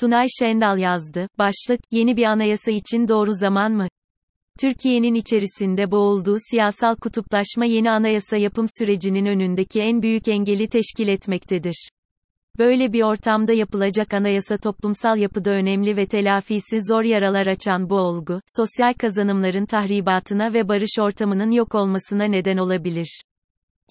Tunay Şendal yazdı. Başlık, yeni bir anayasa için doğru zaman mı? Türkiye'nin içerisinde boğulduğu siyasal kutuplaşma yeni anayasa yapım sürecinin önündeki en büyük engeli teşkil etmektedir. Böyle bir ortamda yapılacak anayasa toplumsal yapıda önemli ve telafisi zor yaralar açan bu olgu, sosyal kazanımların tahribatına ve barış ortamının yok olmasına neden olabilir.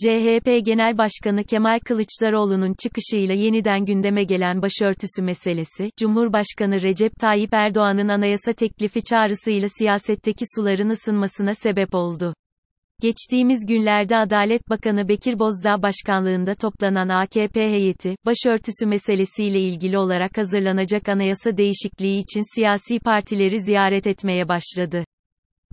CHP Genel Başkanı Kemal Kılıçdaroğlu'nun çıkışıyla yeniden gündeme gelen başörtüsü meselesi, Cumhurbaşkanı Recep Tayyip Erdoğan'ın anayasa teklifi çağrısıyla siyasetteki suların ısınmasına sebep oldu. Geçtiğimiz günlerde Adalet Bakanı Bekir Bozdağ başkanlığında toplanan AKP heyeti, başörtüsü meselesiyle ilgili olarak hazırlanacak anayasa değişikliği için siyasi partileri ziyaret etmeye başladı.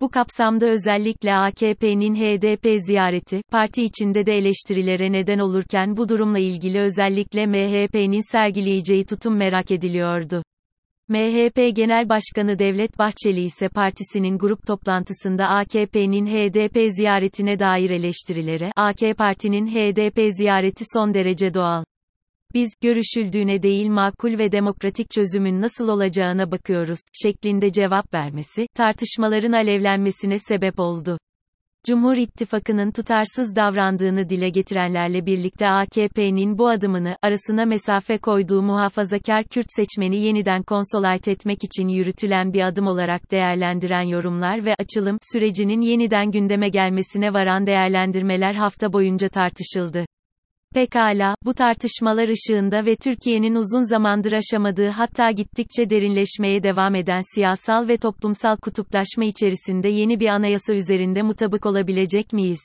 Bu kapsamda özellikle AKP'nin HDP ziyareti, parti içinde de eleştirilere neden olurken bu durumla ilgili özellikle MHP'nin sergileyeceği tutum merak ediliyordu. MHP Genel Başkanı Devlet Bahçeli ise partisinin grup toplantısında AKP'nin HDP ziyaretine dair eleştirilere, AK Parti'nin HDP ziyareti son derece doğal. Biz, görüşüldüğüne değil makul ve demokratik çözümün nasıl olacağına bakıyoruz, şeklinde cevap vermesi, tartışmaların alevlenmesine sebep oldu. Cumhur İttifakı'nın tutarsız davrandığını dile getirenlerle birlikte AKP'nin bu adımını, arasına mesafe koyduğu muhafazakar Kürt seçmeni yeniden konsolayt etmek için yürütülen bir adım olarak değerlendiren yorumlar ve açılım sürecinin yeniden gündeme gelmesine varan değerlendirmeler hafta boyunca tartışıldı. Pekala, bu tartışmalar ışığında ve Türkiye'nin uzun zamandır aşamadığı hatta gittikçe derinleşmeye devam eden siyasal ve toplumsal kutuplaşma içerisinde yeni bir anayasa üzerinde mutabık olabilecek miyiz?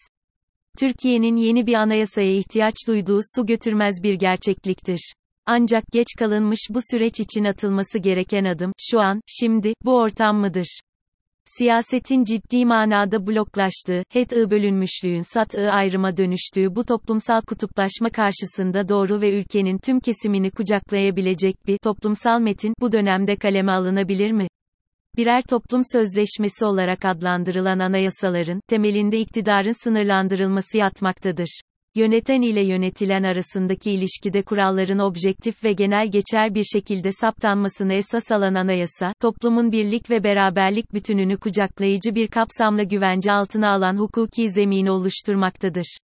Türkiye'nin yeni bir anayasaya ihtiyaç duyduğu su götürmez bir gerçekliktir. Ancak geç kalınmış bu süreç için atılması gereken adım, şu an, şimdi, bu ortam mıdır? Siyasetin ciddi manada bloklaştığı, het-i bölünmüşlüğün sat-ı ayrıma dönüştüğü bu toplumsal kutuplaşma karşısında doğru ve ülkenin tüm kesimini kucaklayabilecek bir toplumsal metin bu dönemde kaleme alınabilir mi? Birer toplum sözleşmesi olarak adlandırılan anayasaların temelinde iktidarın sınırlandırılması yatmaktadır. Yöneten ile yönetilen arasındaki ilişkide kuralların objektif ve genel geçer bir şekilde saptanmasını esas alan anayasa, toplumun birlik ve beraberlik bütününü kucaklayıcı bir kapsamla güvence altına alan hukuki zemini oluşturmaktadır.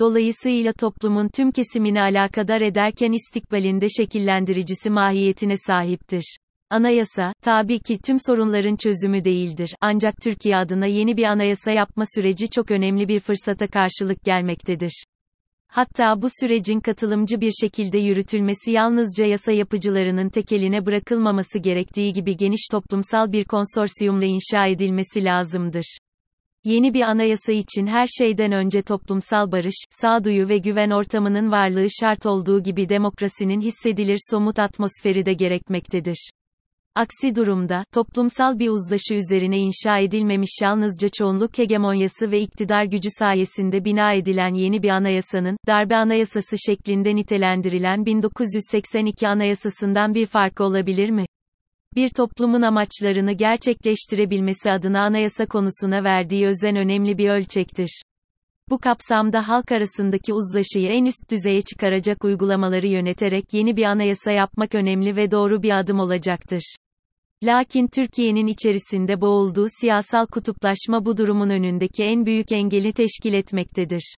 Dolayısıyla toplumun tüm kesimini alakadar ederken istikbalinde şekillendiricisi mahiyetine sahiptir. Anayasa, tabii ki tüm sorunların çözümü değildir, ancak Türkiye adına yeni bir anayasa yapma süreci çok önemli bir fırsata karşılık gelmektedir. Hatta bu sürecin katılımcı bir şekilde yürütülmesi yalnızca yasa yapıcılarının tekeline bırakılmaması gerektiği gibi geniş toplumsal bir konsorsiyumla inşa edilmesi lazımdır. Yeni bir anayasa için her şeyden önce toplumsal barış, sağduyu ve güven ortamının varlığı şart olduğu gibi demokrasinin hissedilir somut atmosferi de gerekmektedir. Aksi durumda, toplumsal bir uzlaşı üzerine inşa edilmemiş yalnızca çoğunluk hegemonyası ve iktidar gücü sayesinde bina edilen yeni bir anayasanın, darbe anayasası şeklinde nitelendirilen 1982 anayasasından bir farkı olabilir mi? Bir toplumun amaçlarını gerçekleştirebilmesi adına anayasa konusuna verdiği özen önemli bir ölçektir. Bu kapsamda halk arasındaki uzlaşıyı en üst düzeye çıkaracak uygulamaları yöneterek yeni bir anayasa yapmak önemli ve doğru bir adım olacaktır. Lakin Türkiye'nin içerisinde boğulduğu siyasal kutuplaşma bu durumun önündeki en büyük engeli teşkil etmektedir.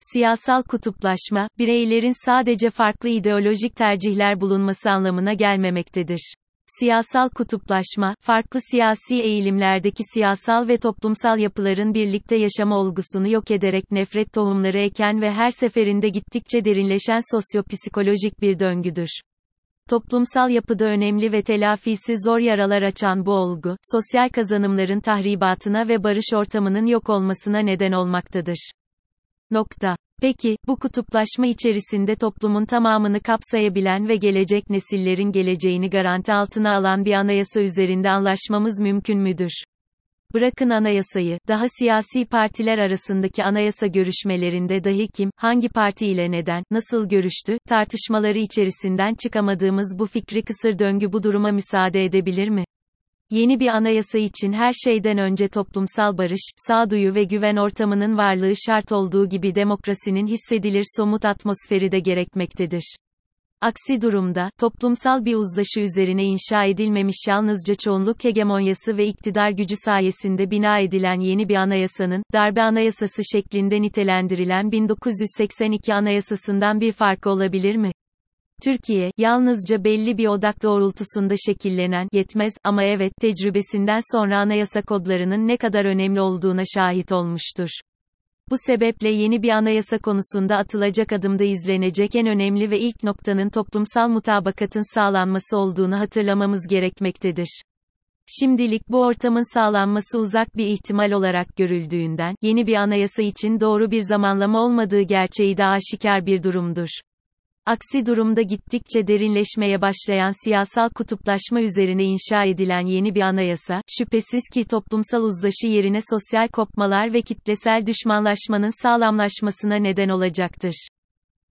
Siyasal kutuplaşma, bireylerin sadece farklı ideolojik tercihler bulunması anlamına gelmemektedir. Siyasal kutuplaşma, farklı siyasi eğilimlerdeki siyasal ve toplumsal yapıların birlikte yaşama olgusunu yok ederek nefret tohumları eken ve her seferinde gittikçe derinleşen sosyopsikolojik bir döngüdür. Toplumsal yapıda önemli ve telafisi zor yaralar açan bu olgu, sosyal kazanımların tahribatına ve barış ortamının yok olmasına neden olmaktadır. Nokta. Peki, bu kutuplaşma içerisinde toplumun tamamını kapsayabilen ve gelecek nesillerin geleceğini garanti altına alan bir anayasa üzerinde anlaşmamız mümkün müdür? Bırakın anayasayı, daha siyasi partiler arasındaki anayasa görüşmelerinde dahi kim, hangi parti ile neden, nasıl görüştü, tartışmaları içerisinden çıkamadığımız bu fikri kısır döngü bu duruma müsaade edebilir mi? Yeni bir anayasa için her şeyden önce toplumsal barış, sağduyu ve güven ortamının varlığı şart olduğu gibi demokrasinin hissedilir somut atmosferi de gerekmektedir. Aksi durumda, toplumsal bir uzlaşı üzerine inşa edilmemiş yalnızca çoğunluk hegemonyası ve iktidar gücü sayesinde bina edilen yeni bir anayasanın, darbe anayasası şeklinde nitelendirilen 1982 anayasasından bir farkı olabilir mi? Türkiye, yalnızca belli bir odak doğrultusunda şekillenen, yetmez, ama evet, tecrübesinden sonra anayasa kodlarının ne kadar önemli olduğuna şahit olmuştur. Bu sebeple yeni bir anayasa konusunda atılacak adımda izlenecek en önemli ve ilk noktanın toplumsal mutabakatın sağlanması olduğunu hatırlamamız gerekmektedir. Şimdilik bu ortamın sağlanması uzak bir ihtimal olarak görüldüğünden, yeni bir anayasa için doğru bir zamanlama olmadığı gerçeği de aşikar bir durumdur. Aksi durumda gittikçe derinleşmeye başlayan siyasal kutuplaşma üzerine inşa edilen yeni bir anayasa, şüphesiz ki toplumsal uzlaşı yerine sosyal kopmalar ve kitlesel düşmanlaşmanın sağlamlaşmasına neden olacaktır.